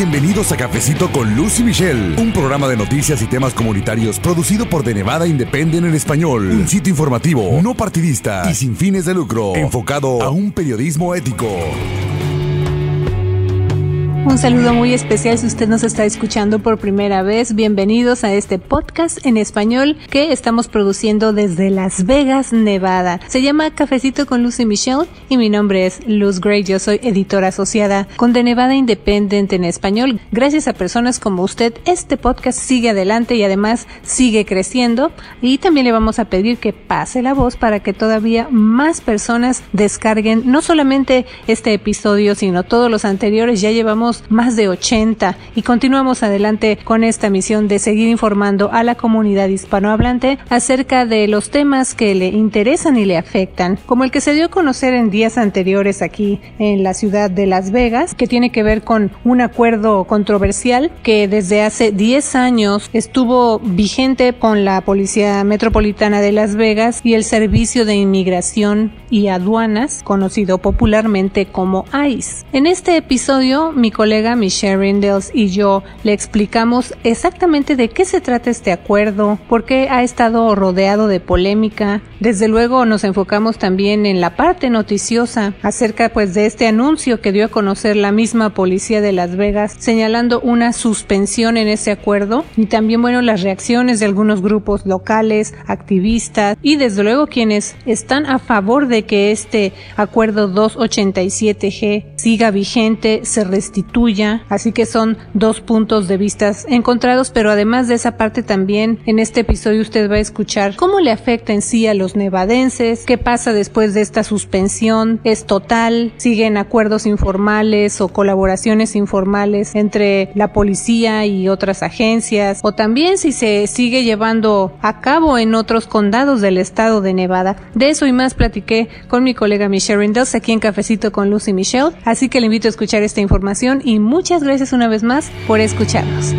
Bienvenidos a Cafecito con Lucy Michelle, un programa de noticias y temas comunitarios producido por The Nevada Independent en español. Un sitio informativo, no partidista y sin fines de lucro, enfocado a un periodismo ético. Un saludo muy especial si usted nos está escuchando por primera vez. Bienvenidos a este podcast en español que estamos produciendo desde Las Vegas, Nevada. Se llama Cafecito con Lucy Michelle y mi nombre es Luz Gray. Yo soy editora asociada con The Nevada Independent en español. Gracias a personas como usted, este podcast sigue adelante y además sigue creciendo. Y también le vamos a pedir que pase la voz para que todavía más personas descarguen no solamente este episodio, sino todos los anteriores. Ya llevamos más de 80 y continuamos adelante con esta misión de seguir informando a la comunidad hispanohablante acerca de los temas que le interesan y le afectan, como el que se dio a conocer en días anteriores aquí en la ciudad de Las Vegas, que tiene que ver con un acuerdo controversial que desde hace 10 años estuvo vigente con la Policía Metropolitana de Las Vegas y el Servicio de Inmigración y Aduanas, conocido popularmente como ICE. En este episodio, mi colega Michelle Rindels y yo le explicamos exactamente de qué se trata este acuerdo, por qué ha estado rodeado de polémica. Desde luego nos enfocamos también en la parte noticiosa acerca pues de este anuncio que dio a conocer la misma policía de Las Vegas señalando una suspensión en ese acuerdo y también bueno las reacciones de algunos grupos locales, activistas y desde luego quienes están a favor de que este acuerdo 287G siga vigente, se restituya tuya, así que son dos puntos de vista encontrados, pero además de esa parte también en este episodio usted va a escuchar cómo le afecta en sí a los nevadenses, qué pasa después de esta suspensión, es total, siguen acuerdos informales o colaboraciones informales entre la policía y otras agencias, o también si se sigue llevando a cabo en otros condados del estado de Nevada. De eso y más platiqué con mi colega Michelle Rindels aquí en Cafecito con Lucy Michelle, así que le invito a escuchar esta información y muchas gracias una vez más por escucharnos.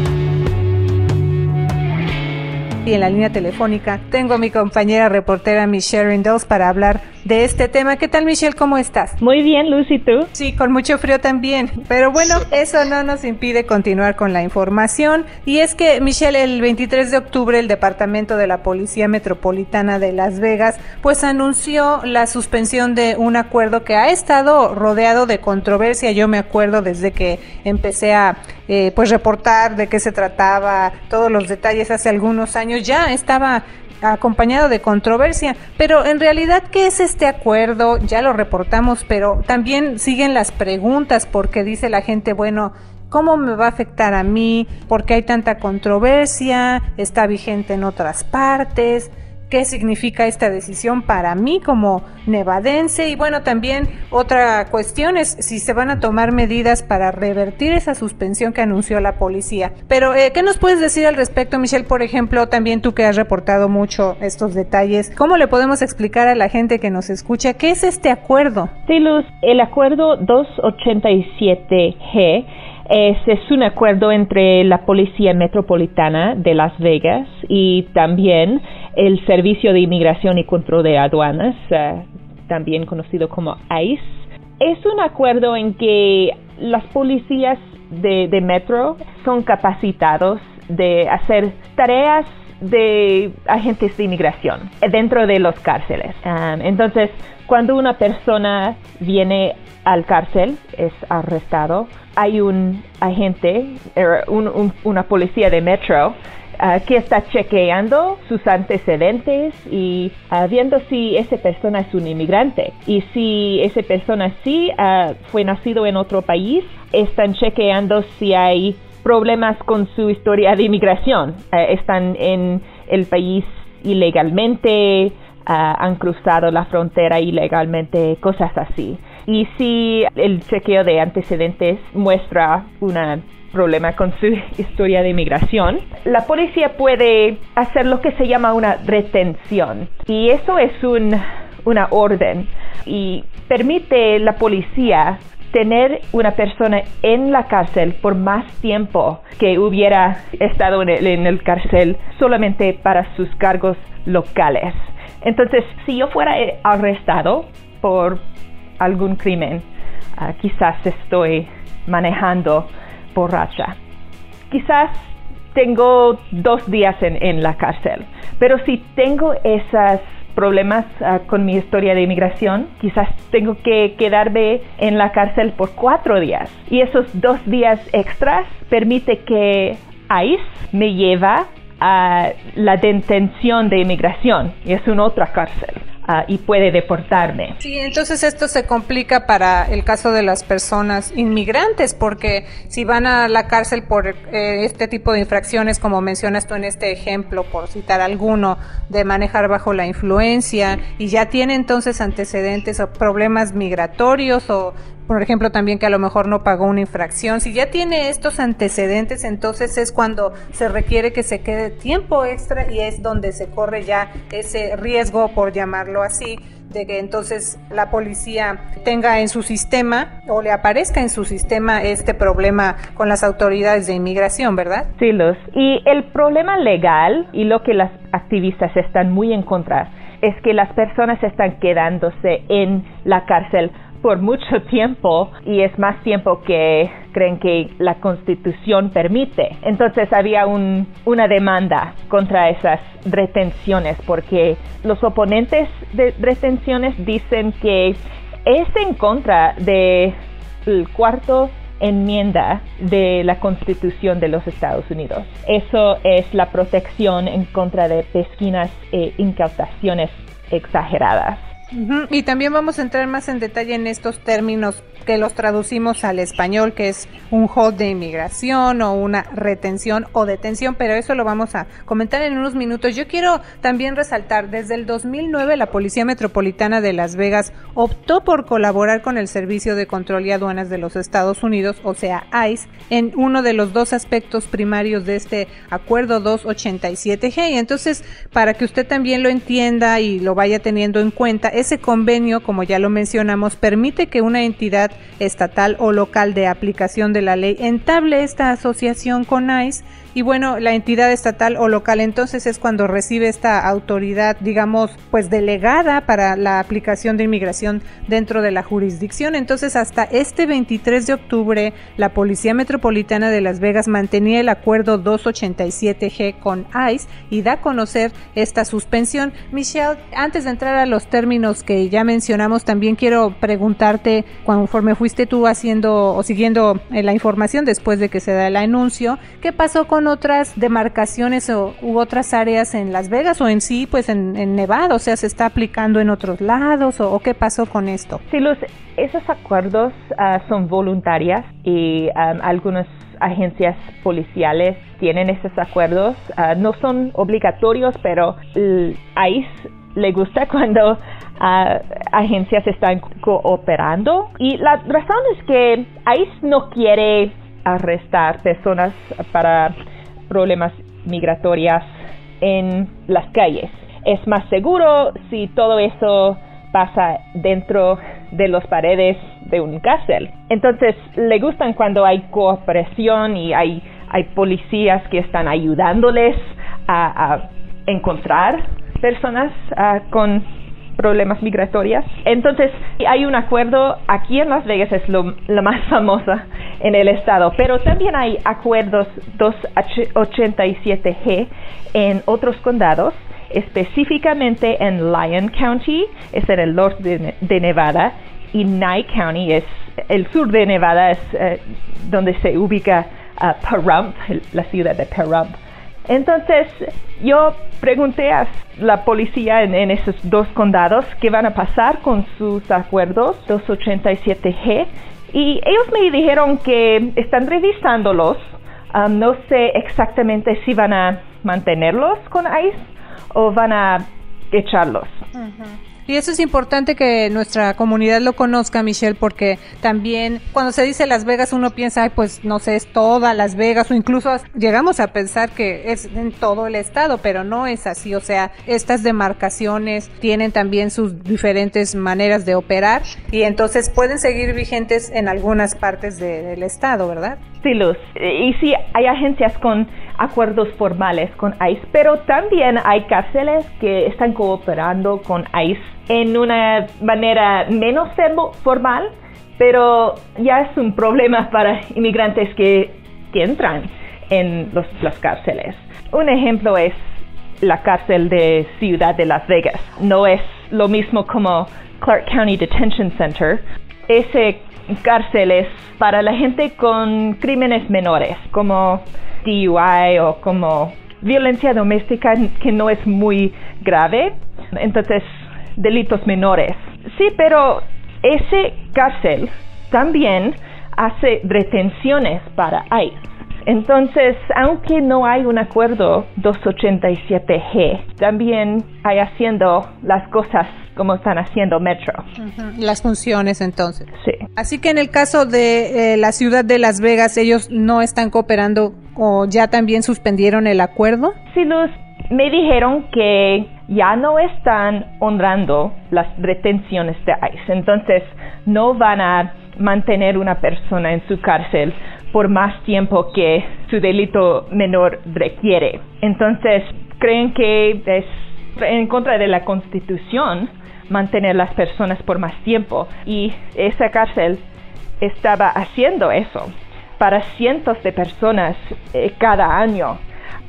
Y en la línea telefónica tengo a mi compañera reportera Michelle Rindels para hablar de este tema. ¿Qué tal Michelle? ¿Cómo estás? Muy bien, Lucy, ¿tú? Sí, con mucho frío también. Pero bueno, eso no nos impide continuar con la información. Y es que Michelle, el 23 de octubre el Departamento de la Policía Metropolitana de Las Vegas pues anunció la suspensión de un acuerdo que ha estado rodeado de controversia. Yo me acuerdo desde que empecé a eh, pues reportar de qué se trataba, todos los detalles hace algunos años ya estaba acompañado de controversia. Pero en realidad, ¿qué es este acuerdo? Ya lo reportamos, pero también siguen las preguntas porque dice la gente, bueno, ¿Cómo me va a afectar a mí? ¿Por qué hay tanta controversia? ¿Está vigente en otras partes? Qué significa esta decisión para mí como nevadense y bueno, también otra cuestión es si se van a tomar medidas para revertir esa suspensión que anunció la policía. Pero, eh, ¿qué nos puedes decir al respecto, Michelle? Por ejemplo, también tú que has reportado mucho estos detalles, ¿cómo le podemos explicar a la gente que nos escucha qué es este acuerdo? Sí, Luz, el acuerdo 287G es, un acuerdo entre la Policía Metropolitana de Las Vegas y también el Servicio de Inmigración y Control de Aduanas, eh, también conocido como ICE. Es un acuerdo en que las policías de, Metro son capacitados de hacer tareas de agentes de inmigración dentro de los cárceles. Entonces, cuando una persona viene al cárcel, es arrestado, hay un agente, er, una policía de metro Ah, que está chequeando sus antecedentes y uh, viendo si esa persona es un inmigrante. Y si esa persona sí uh, fue nacido en otro país, están chequeando si hay problemas con su historia de inmigración. están en el país ilegalmente, han cruzado la frontera ilegalmente, cosas así. Y si el chequeo de antecedentes muestra una problema con su historia de inmigración, la policía puede hacer lo que se llama una retención. Y eso es una orden y permite la policía tener una persona en la cárcel por más tiempo que hubiera estado en el, en el cárcel solamente para sus cargos locales. Entonces, si yo fuera arrestado por algún crimen, ah, quizás estoy manejando borracha. Quizás tengo dos días en, la cárcel, pero si tengo esos problemas ah, con mi historia de inmigración, quizás tengo que quedarme en la cárcel por cuatro días. Y esos dos días extras permite que ICE me lleva a la detención de inmigración y es una otra cárcel. Ah, y puede deportarme. Sí, entonces esto se complica para el caso de las personas inmigrantes, porque si van a la cárcel por eh, este tipo de infracciones, como mencionas tú en este ejemplo, por citar alguno, de manejar bajo la influencia, y ya tiene entonces antecedentes o problemas migratorios o por ejemplo, también que a lo mejor no pagó una infracción. Si ya tiene estos antecedentes, entonces es cuando se requiere que se quede tiempo extra y es donde se corre ya ese riesgo, por llamarlo así, de que entonces la policía tenga en su sistema o le aparezca en su sistema este problema con las autoridades de inmigración, ¿verdad? Sí, Luz. Y el problema legal y lo que las activistas están muy en contra es que las personas están quedándose en la cárcel por mucho tiempo y es más tiempo que creen que la constitución permite. Entonces había una demanda contra esas retenciones porque los oponentes de retenciones dicen que es en contra del cuarto enmienda de la Constitución de los Estados Unidos. Eso es la protección en contra de pesquinas e incautaciones exageradas. Y también vamos a entrar más en detalle en estos términos que los traducimos al español, que es un hold de inmigración o una retención o detención, pero eso lo vamos a comentar en unos minutos. Yo quiero también resaltar, desde el 2009 la Policía Metropolitana de Las Vegas optó por colaborar con el Servicio de Control y Aduanas de los Estados Unidos, o sea, ICE, en uno de los dos aspectos primarios de este acuerdo 287G. Y entonces, para que usted también lo entienda y lo vaya teniendo en cuenta, ese convenio, como ya lo mencionamos, permite que una entidad estatal o local de aplicación de la ley entable esta asociación con ICE y bueno, la entidad estatal o local entonces es cuando recibe esta autoridad, digamos, pues delegada para la aplicación de inmigración dentro de la jurisdicción. Entonces, hasta este 23 de octubre, la Policía Metropolitana de Las Vegas mantenía el acuerdo 287G con ICE y da a conocer esta suspensión. Michelle, antes de entrar a los términos que ya mencionamos, también quiero preguntarte, conforme fuiste tú haciendo o siguiendo eh, la información después de que se da el anuncio, ¿qué pasó con otras demarcaciones o, u otras áreas en Las Vegas o en sí, pues en, Nevada? O sea, ¿se está aplicando en otros lados o, qué pasó con esto? Sí, los, esos acuerdos ah, son voluntarias y algunas agencias policiales tienen esos acuerdos. Ah, no son obligatorios, pero ICE le gusta cuando ah, agencias están cooperando. Y la razón es que ICE no quiere arrestar personas para problemas migratorios en las calles. Es más seguro si todo eso pasa dentro de las paredes de un cárcel. Entonces, le gustan cuando hay cooperación y hay, hay policías que están ayudándoles a, encontrar personas ah, con problemas migratorios. Entonces, hay un acuerdo aquí en Las Vegas, es lo, la más famosa en el estado, pero también hay acuerdos 287G en otros condados, específicamente en Lyon County, es en el norte de, Nevada, y Nye County es el sur de Nevada, es eh, donde se ubica uh, Pahrump, la ciudad de Pahrump. Entonces, yo pregunté a la policía en, esos dos condados qué van a pasar con sus acuerdos 287G y ellos me dijeron que están revisándolos. Um, no sé exactamente si van a mantenerlos con ICE o van a echarlos. Y eso es importante que nuestra comunidad lo conozca, Michelle, porque también cuando se dice Las Vegas uno piensa, Ay, pues no sé, es toda Las Vegas o incluso llegamos a pensar que es en todo el estado, pero no es así. O sea, estas demarcaciones tienen también sus diferentes maneras de operar y entonces pueden seguir vigentes en algunas partes del estado, ¿verdad? Sí, Luz. Y sí, hay agencias con acuerdos formales con ICE, pero también hay cárceles que están cooperando con ICE en una manera menos formal, pero ya es un problema para inmigrantes que entran en los, las cárceles. Un ejemplo es la cárcel de Ciudad de Las Vegas. No es lo mismo como Clark County Detention Center. Ese cárcel es para la gente con crímenes menores, como DUI o como violencia doméstica que no es muy grave. Entonces, delitos menores. Sí, pero ese cárcel también hace retenciones para ICE. Entonces, aunque no hay un acuerdo 287G, también hay haciendo las cosas como están haciendo Metro. Las funciones entonces. Sí. Así que en el caso de eh, la ciudad de Las Vegas, ellos no están cooperando o ya también suspendieron el acuerdo. Sí, Luz, me dijeron que ya no están honrando las retenciones de ICE. Entonces, no van a mantener una persona en su cárcel por más tiempo que su delito menor requiere. Entonces, creen que es en contra de la Constitución mantener las personas por más tiempo y esa cárcel estaba haciendo eso para cientos de personas eh, cada año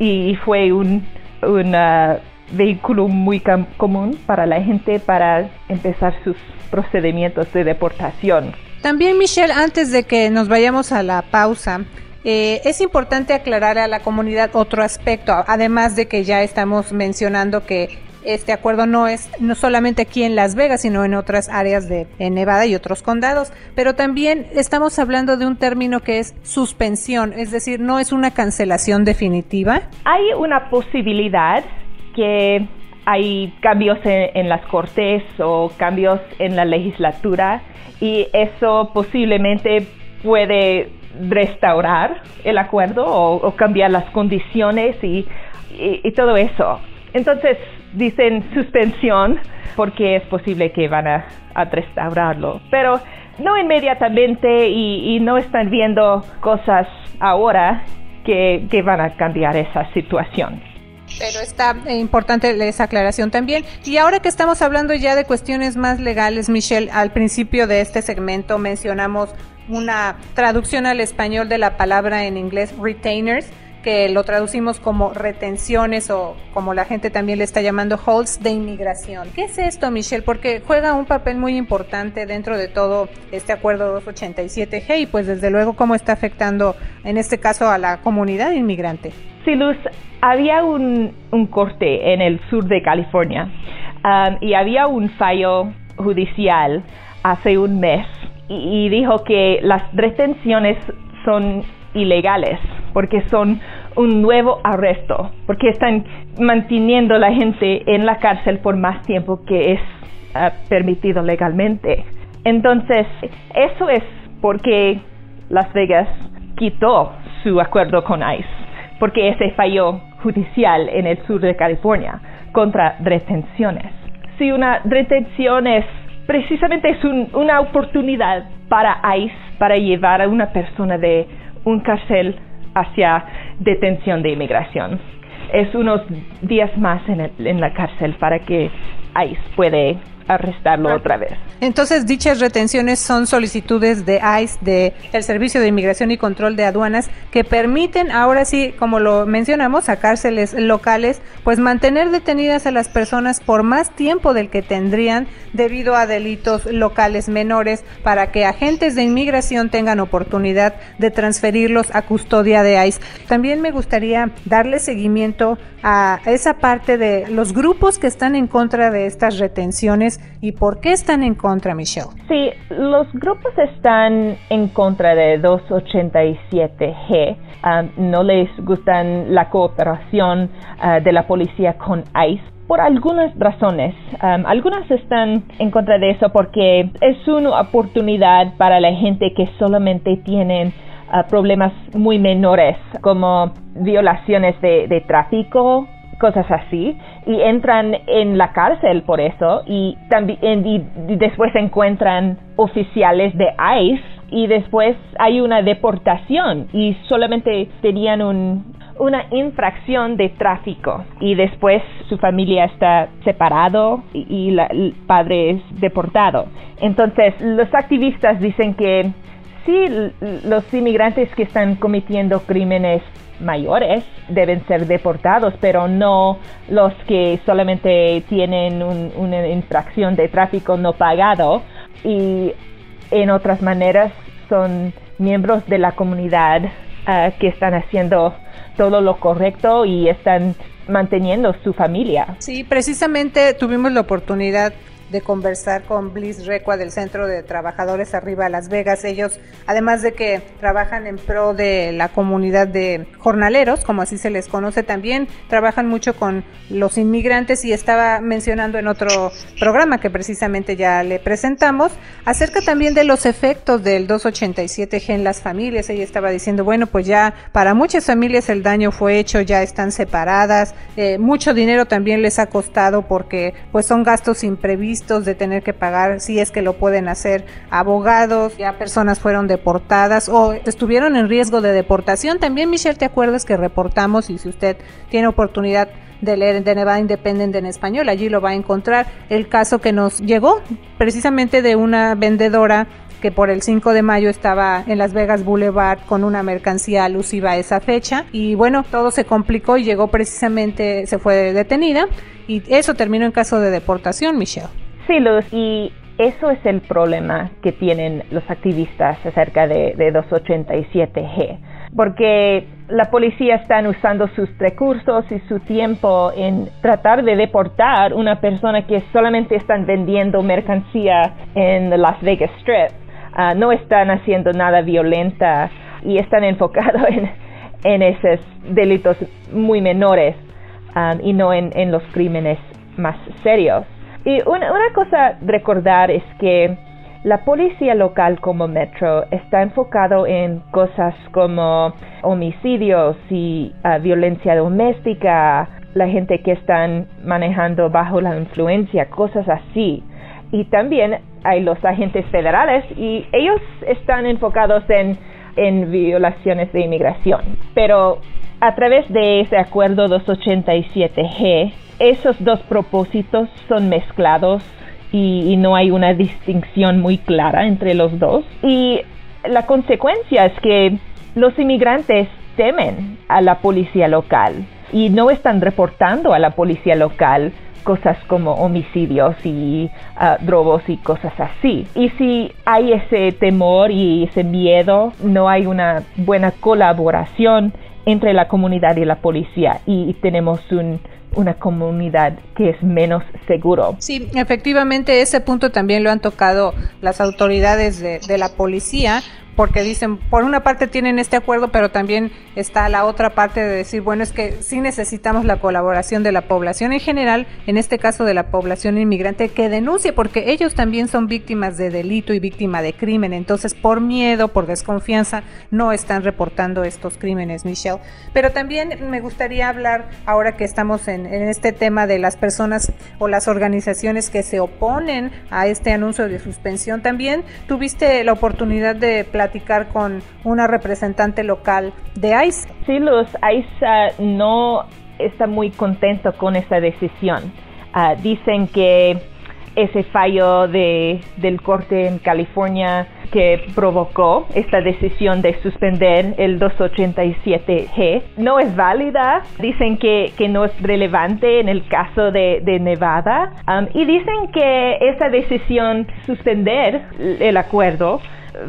y fue un, uh, vehículo muy común para la gente para empezar sus procedimientos de deportación. También, Michelle, antes de que nos vayamos a la pausa, eh, es importante aclarar a la comunidad otro aspecto, además de que ya estamos mencionando que este acuerdo no es no solamente aquí en Las Vegas, sino en otras áreas de Nevada y otros condados, pero también estamos hablando de un término que es suspensión, es decir, no es una cancelación definitiva. Hay una posibilidad que hay cambios en, las cortes o cambios en la legislatura y eso posiblemente puede restaurar el acuerdo o, cambiar las condiciones y, todo eso. Entonces dicen suspensión porque es posible que van a, restaurarlo, pero no inmediatamente y, no están viendo cosas ahora que van a cambiar esa situación. Pero está eh, importante esa aclaración también. Y ahora que estamos hablando ya de cuestiones más legales, Michelle, al principio de este segmento mencionamos una traducción al español de la palabra en inglés retainers, que lo traducimos como retenciones o como la gente también le está llamando holds de inmigración. ¿Qué es esto, Michelle? Porque juega un papel muy importante dentro de todo este acuerdo 287G y pues desde luego cómo está afectando en este caso a la comunidad inmigrante. Sí, Luz, había un, corte en el sur de California um, y había un fallo judicial hace un mes y, dijo que las retenciones son ilegales porque son un nuevo arresto, porque están manteniendo a la gente en la cárcel por más tiempo que es uh, permitido legalmente. Entonces, eso es porque Las Vegas quitó su acuerdo con ICE, porque ese falló judicial en el sur de California contra retenciones. Si una retención es precisamente es una oportunidad para ICE para llevar a una persona de un cárcel hacia detención de inmigración. Es unos días más en, en la cárcel para que ICE puede arrestarlo otra vez. Entonces, dichas retenciones son solicitudes de ICE, de el Servicio de Inmigración y Control de Aduanas, que permiten, ahora sí, como lo mencionamos, a cárceles locales, pues mantener detenidas a las personas por más tiempo del que tendrían debido a delitos locales menores, para que agentes de inmigración tengan oportunidad de transferirlos a custodia de ICE. También me gustaría darle seguimiento a esa parte de los grupos que están en contra de estas retenciones y por qué están en contra, Michelle. Sí, los grupos están en contra de 287G. Um, no les gustan la cooperación uh, de la policía con ICE por algunas razones. Um, algunas están en contra de eso porque es una oportunidad para la gente que solamente tienen problemas muy menores como violaciones de tráfico, cosas así y entran en la cárcel por eso y también y, después encuentran oficiales de ICE y después hay una deportación y solamente tenían un, una infracción de tráfico y después su familia está separado y, el padre es deportado. Entonces los activistas dicen que sí, los inmigrantes que están cometiendo crímenes mayores deben ser deportados, pero no los que solamente tienen una infracción de tráfico no pagado y en otras maneras son miembros de la comunidad ah, que están haciendo todo lo correcto y están manteniendo su familia. Sí, precisamente tuvimos la oportunidad de conversar con Bliss Recua del Centro de Trabajadores Arriba Las Vegas. Ellos, además de que trabajan en pro de la comunidad de jornaleros, como así se les conoce también, trabajan mucho con los inmigrantes y estaba mencionando en otro programa que precisamente ya le presentamos, acerca también de los efectos del 287G en las familias. Ella estaba diciendo, bueno, pues ya para muchas familias el daño fue hecho, ya están separadas, eh, mucho dinero también les ha costado porque pues son gastos imprevistos de tener que pagar, si es que lo pueden hacer, abogados, ya personas fueron deportadas o estuvieron en riesgo de deportación. También, Michelle, ¿te acuerdas que reportamos y si usted tiene oportunidad de leer de Nevada Independent en español, allí lo va a encontrar el caso que nos llegó precisamente de una vendedora que por el 5 de mayo estaba en Las Vegas Boulevard con una mercancía alusiva a esa fecha y bueno, todo se complicó y llegó precisamente, se fue detenida y eso terminó en caso de deportación, Michelle. Luz, y eso es el problema que tienen los activistas acerca de, 287G, porque la policía está usando sus recursos y su tiempo en tratar de deportar una persona que solamente están vendiendo mercancía en Las Vegas Strip. Ah, no están haciendo nada violenta y están enfocados en, esos delitos muy menores ah, y no en los crímenes más serios. Y una, cosa recordar es que la policía local como Metro está enfocado en cosas como homicidios y ah, violencia doméstica, la gente que están manejando bajo la influencia, cosas así. Y también hay los agentes federales y ellos están enfocados en, en violaciones de inmigración. Pero a través de ese acuerdo 287G, esos dos propósitos son mezclados y, no hay una distinción muy clara entre los dos. Y la consecuencia es que los inmigrantes temen a la policía local y no están reportando a la policía local cosas como homicidios y uh, robos y cosas así. Y si hay ese temor y ese miedo, no hay una buena colaboración entre la comunidad y la policía y tenemos un una comunidad que es menos seguro. Sí, efectivamente ese punto también lo han tocado las autoridades de, de la policía porque dicen, por una parte tienen este acuerdo, pero también está la otra parte de decir, bueno, es que sí necesitamos la colaboración de la población en general, en este caso de la población inmigrante, que denuncie, porque ellos también son víctimas de delito y víctima de crimen, entonces por miedo, por desconfianza, no están reportando estos crímenes, Michelle. Pero también me gustaría hablar, ahora que estamos en, este tema de las personas o las organizaciones que se oponen a este anuncio de suspensión, también tuviste la oportunidad de platicar con una representante local de ICE. Sí, los ICE no está muy contento con esa decisión. Ah, dicen que ese fallo de, del corte en California que provocó esta decisión de suspender el 287G no es válida. Dicen que, que no es relevante en el caso de, de Nevada. Um, y dicen que esa decisión suspender el acuerdo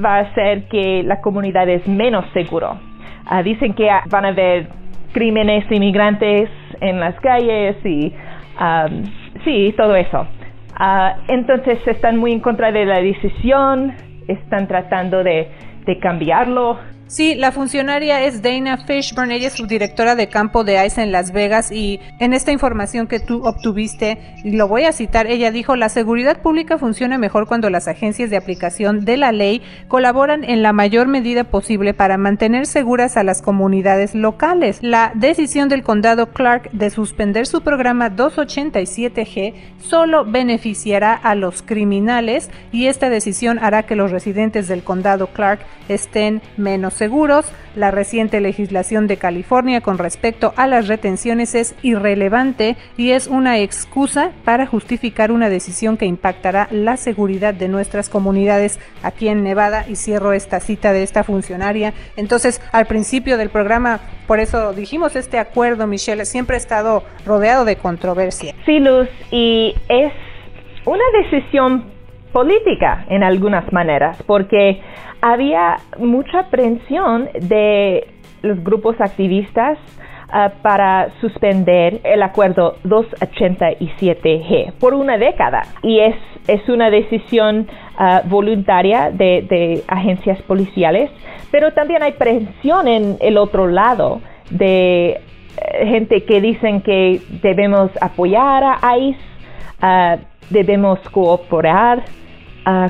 va a hacer que la comunidad es menos seguro. Ah, dicen que van a haber crímenes inmigrantes en las calles y um, sí, todo eso. Ah, entonces están muy en contra de la decisión, están tratando de cambiarlo Sí, la funcionaria es Dana Fishburne, ella es subdirectora de campo de ICE en Las Vegas y en esta información que tú obtuviste, lo voy a citar, ella dijo, la seguridad pública funciona mejor cuando las agencias de aplicación de la ley colaboran en la mayor medida posible para mantener seguras a las comunidades locales. La decisión del condado Clark de suspender su programa 287G solo beneficiará a los criminales y esta decisión hará que los residentes del condado Clark estén menos seguros, la reciente legislación de California con respecto a las retenciones es irrelevante y es una excusa para justificar una decisión que impactará la seguridad de nuestras comunidades aquí en Nevada y cierro esta cita de esta funcionaria. Entonces, al principio del programa, por eso dijimos este acuerdo, Michelle, siempre ha estado rodeado de controversia. Sí, Luz, y es una decisión política en algunas maneras, porque había mucha aprensión de los grupos activistas ah, para suspender el acuerdo 287G por una década. Y es, es una decisión ah, voluntaria de, de agencias policiales, pero también hay presión en el otro lado de eh, gente que dicen que debemos apoyar a ICE, uh, debemos cooperar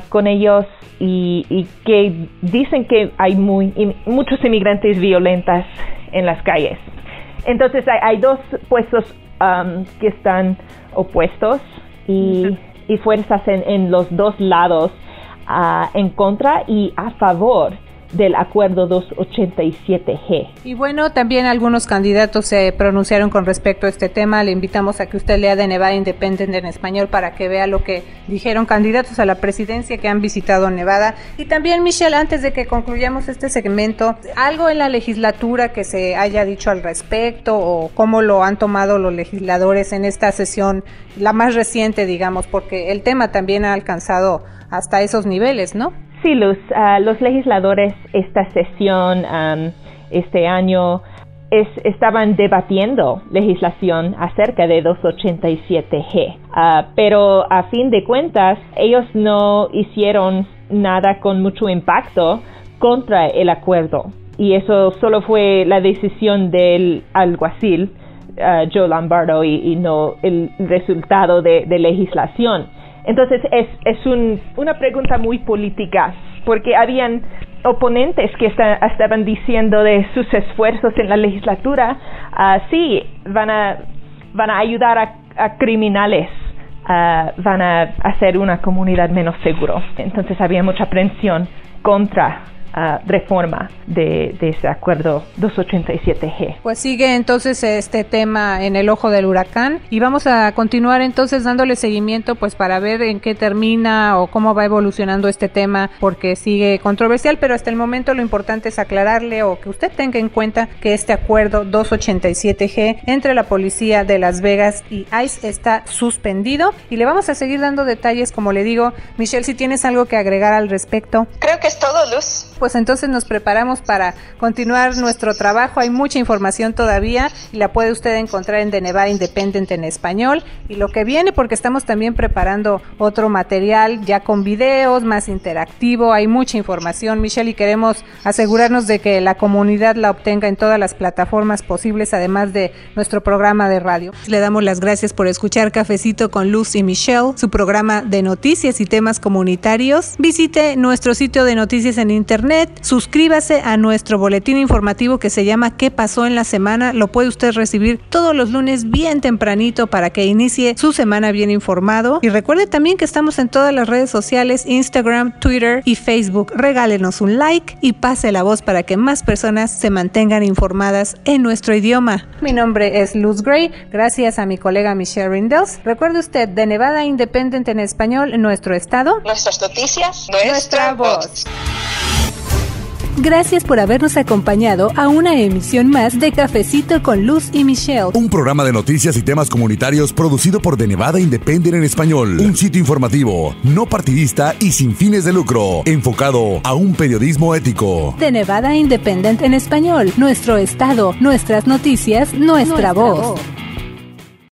con ellos y, que dicen que hay muy, muchos inmigrantes violentas en las calles. Entonces hay, dos puestos um, que están opuestos y, fuerzas en, los dos lados uh, en contra y a favor del acuerdo 287G. Y bueno, también algunos candidatos se pronunciaron con respecto a este tema. Le invitamos a que usted lea de Nevada Independent en español para que vea lo que dijeron candidatos a la presidencia que han visitado Nevada. Y también, Michelle, antes de que concluyamos este segmento, algo en la legislatura que se haya dicho al respecto o cómo lo han tomado los legisladores en esta sesión, la más reciente, digamos, porque el tema también ha alcanzado hasta esos niveles, ¿no? Sí, Luz, ah, los legisladores esta sesión, este año, estaban debatiendo legislación acerca de 287G, ah, pero a fin de cuentas ellos no hicieron nada con mucho impacto contra el acuerdo y eso solo fue la decisión del alguacil uh, Joe Lombardo y, no el resultado de legislación. Entonces es, es un, una pregunta muy política, porque habían oponentes que estaban diciendo de sus esfuerzos en la legislatura, uh, sí, van a, van a ayudar a, criminales, uh, van a hacer una comunidad menos seguro. Entonces había mucha presión contra reforma de, ese acuerdo 287G. Pues sigue entonces este tema en el ojo del huracán y vamos a continuar entonces dándole seguimiento pues para ver en qué termina o cómo va evolucionando este tema porque sigue controversial, pero hasta el momento lo importante es aclararle o que usted tenga en cuenta que este acuerdo 287G entre la policía de Las Vegas y ICE está suspendido y le vamos a seguir dando detalles como le digo. Michelle, si tienes algo que agregar al respecto. Creo que es todo, Luz pues entonces nos preparamos para continuar nuestro trabajo. Hay mucha información todavía y la puede usted encontrar en The Nevada Independent en español. Y lo que viene, porque estamos también preparando otro material ya con videos, más interactivo. Hay mucha información, Michelle, y queremos asegurarnos de que la comunidad la obtenga en todas las plataformas posibles, además de nuestro programa de radio. Le damos las gracias por escuchar Cafecito con Luz y Michelle, su programa de noticias y temas comunitarios. Visite nuestro sitio de noticias en internet Suscríbase a nuestro boletín informativo que se llama ¿Qué pasó en la semana? Lo puede usted recibir todos los lunes bien tempranito para que inicie su semana bien informado. Y recuerde también que estamos en todas las redes sociales, Instagram, Twitter y Facebook. Regálenos un like y pase la voz para que más personas se mantengan informadas en nuestro idioma. Mi nombre es Luz Gray, gracias a mi colega Michelle Rindels. Recuerde usted, de Nevada Independent en español, nuestro estado. Nuestras noticias, nuestra, voz. Gracias por habernos acompañado a una emisión más de Cafecito con Luz y Michelle. Un programa de noticias y temas comunitarios producido por The Nevada Independent en español. Un sitio informativo, no partidista y sin fines de lucro, enfocado a un periodismo ético. The Nevada Independent en español. Nuestro estado, nuestras noticias, nuestra, voz.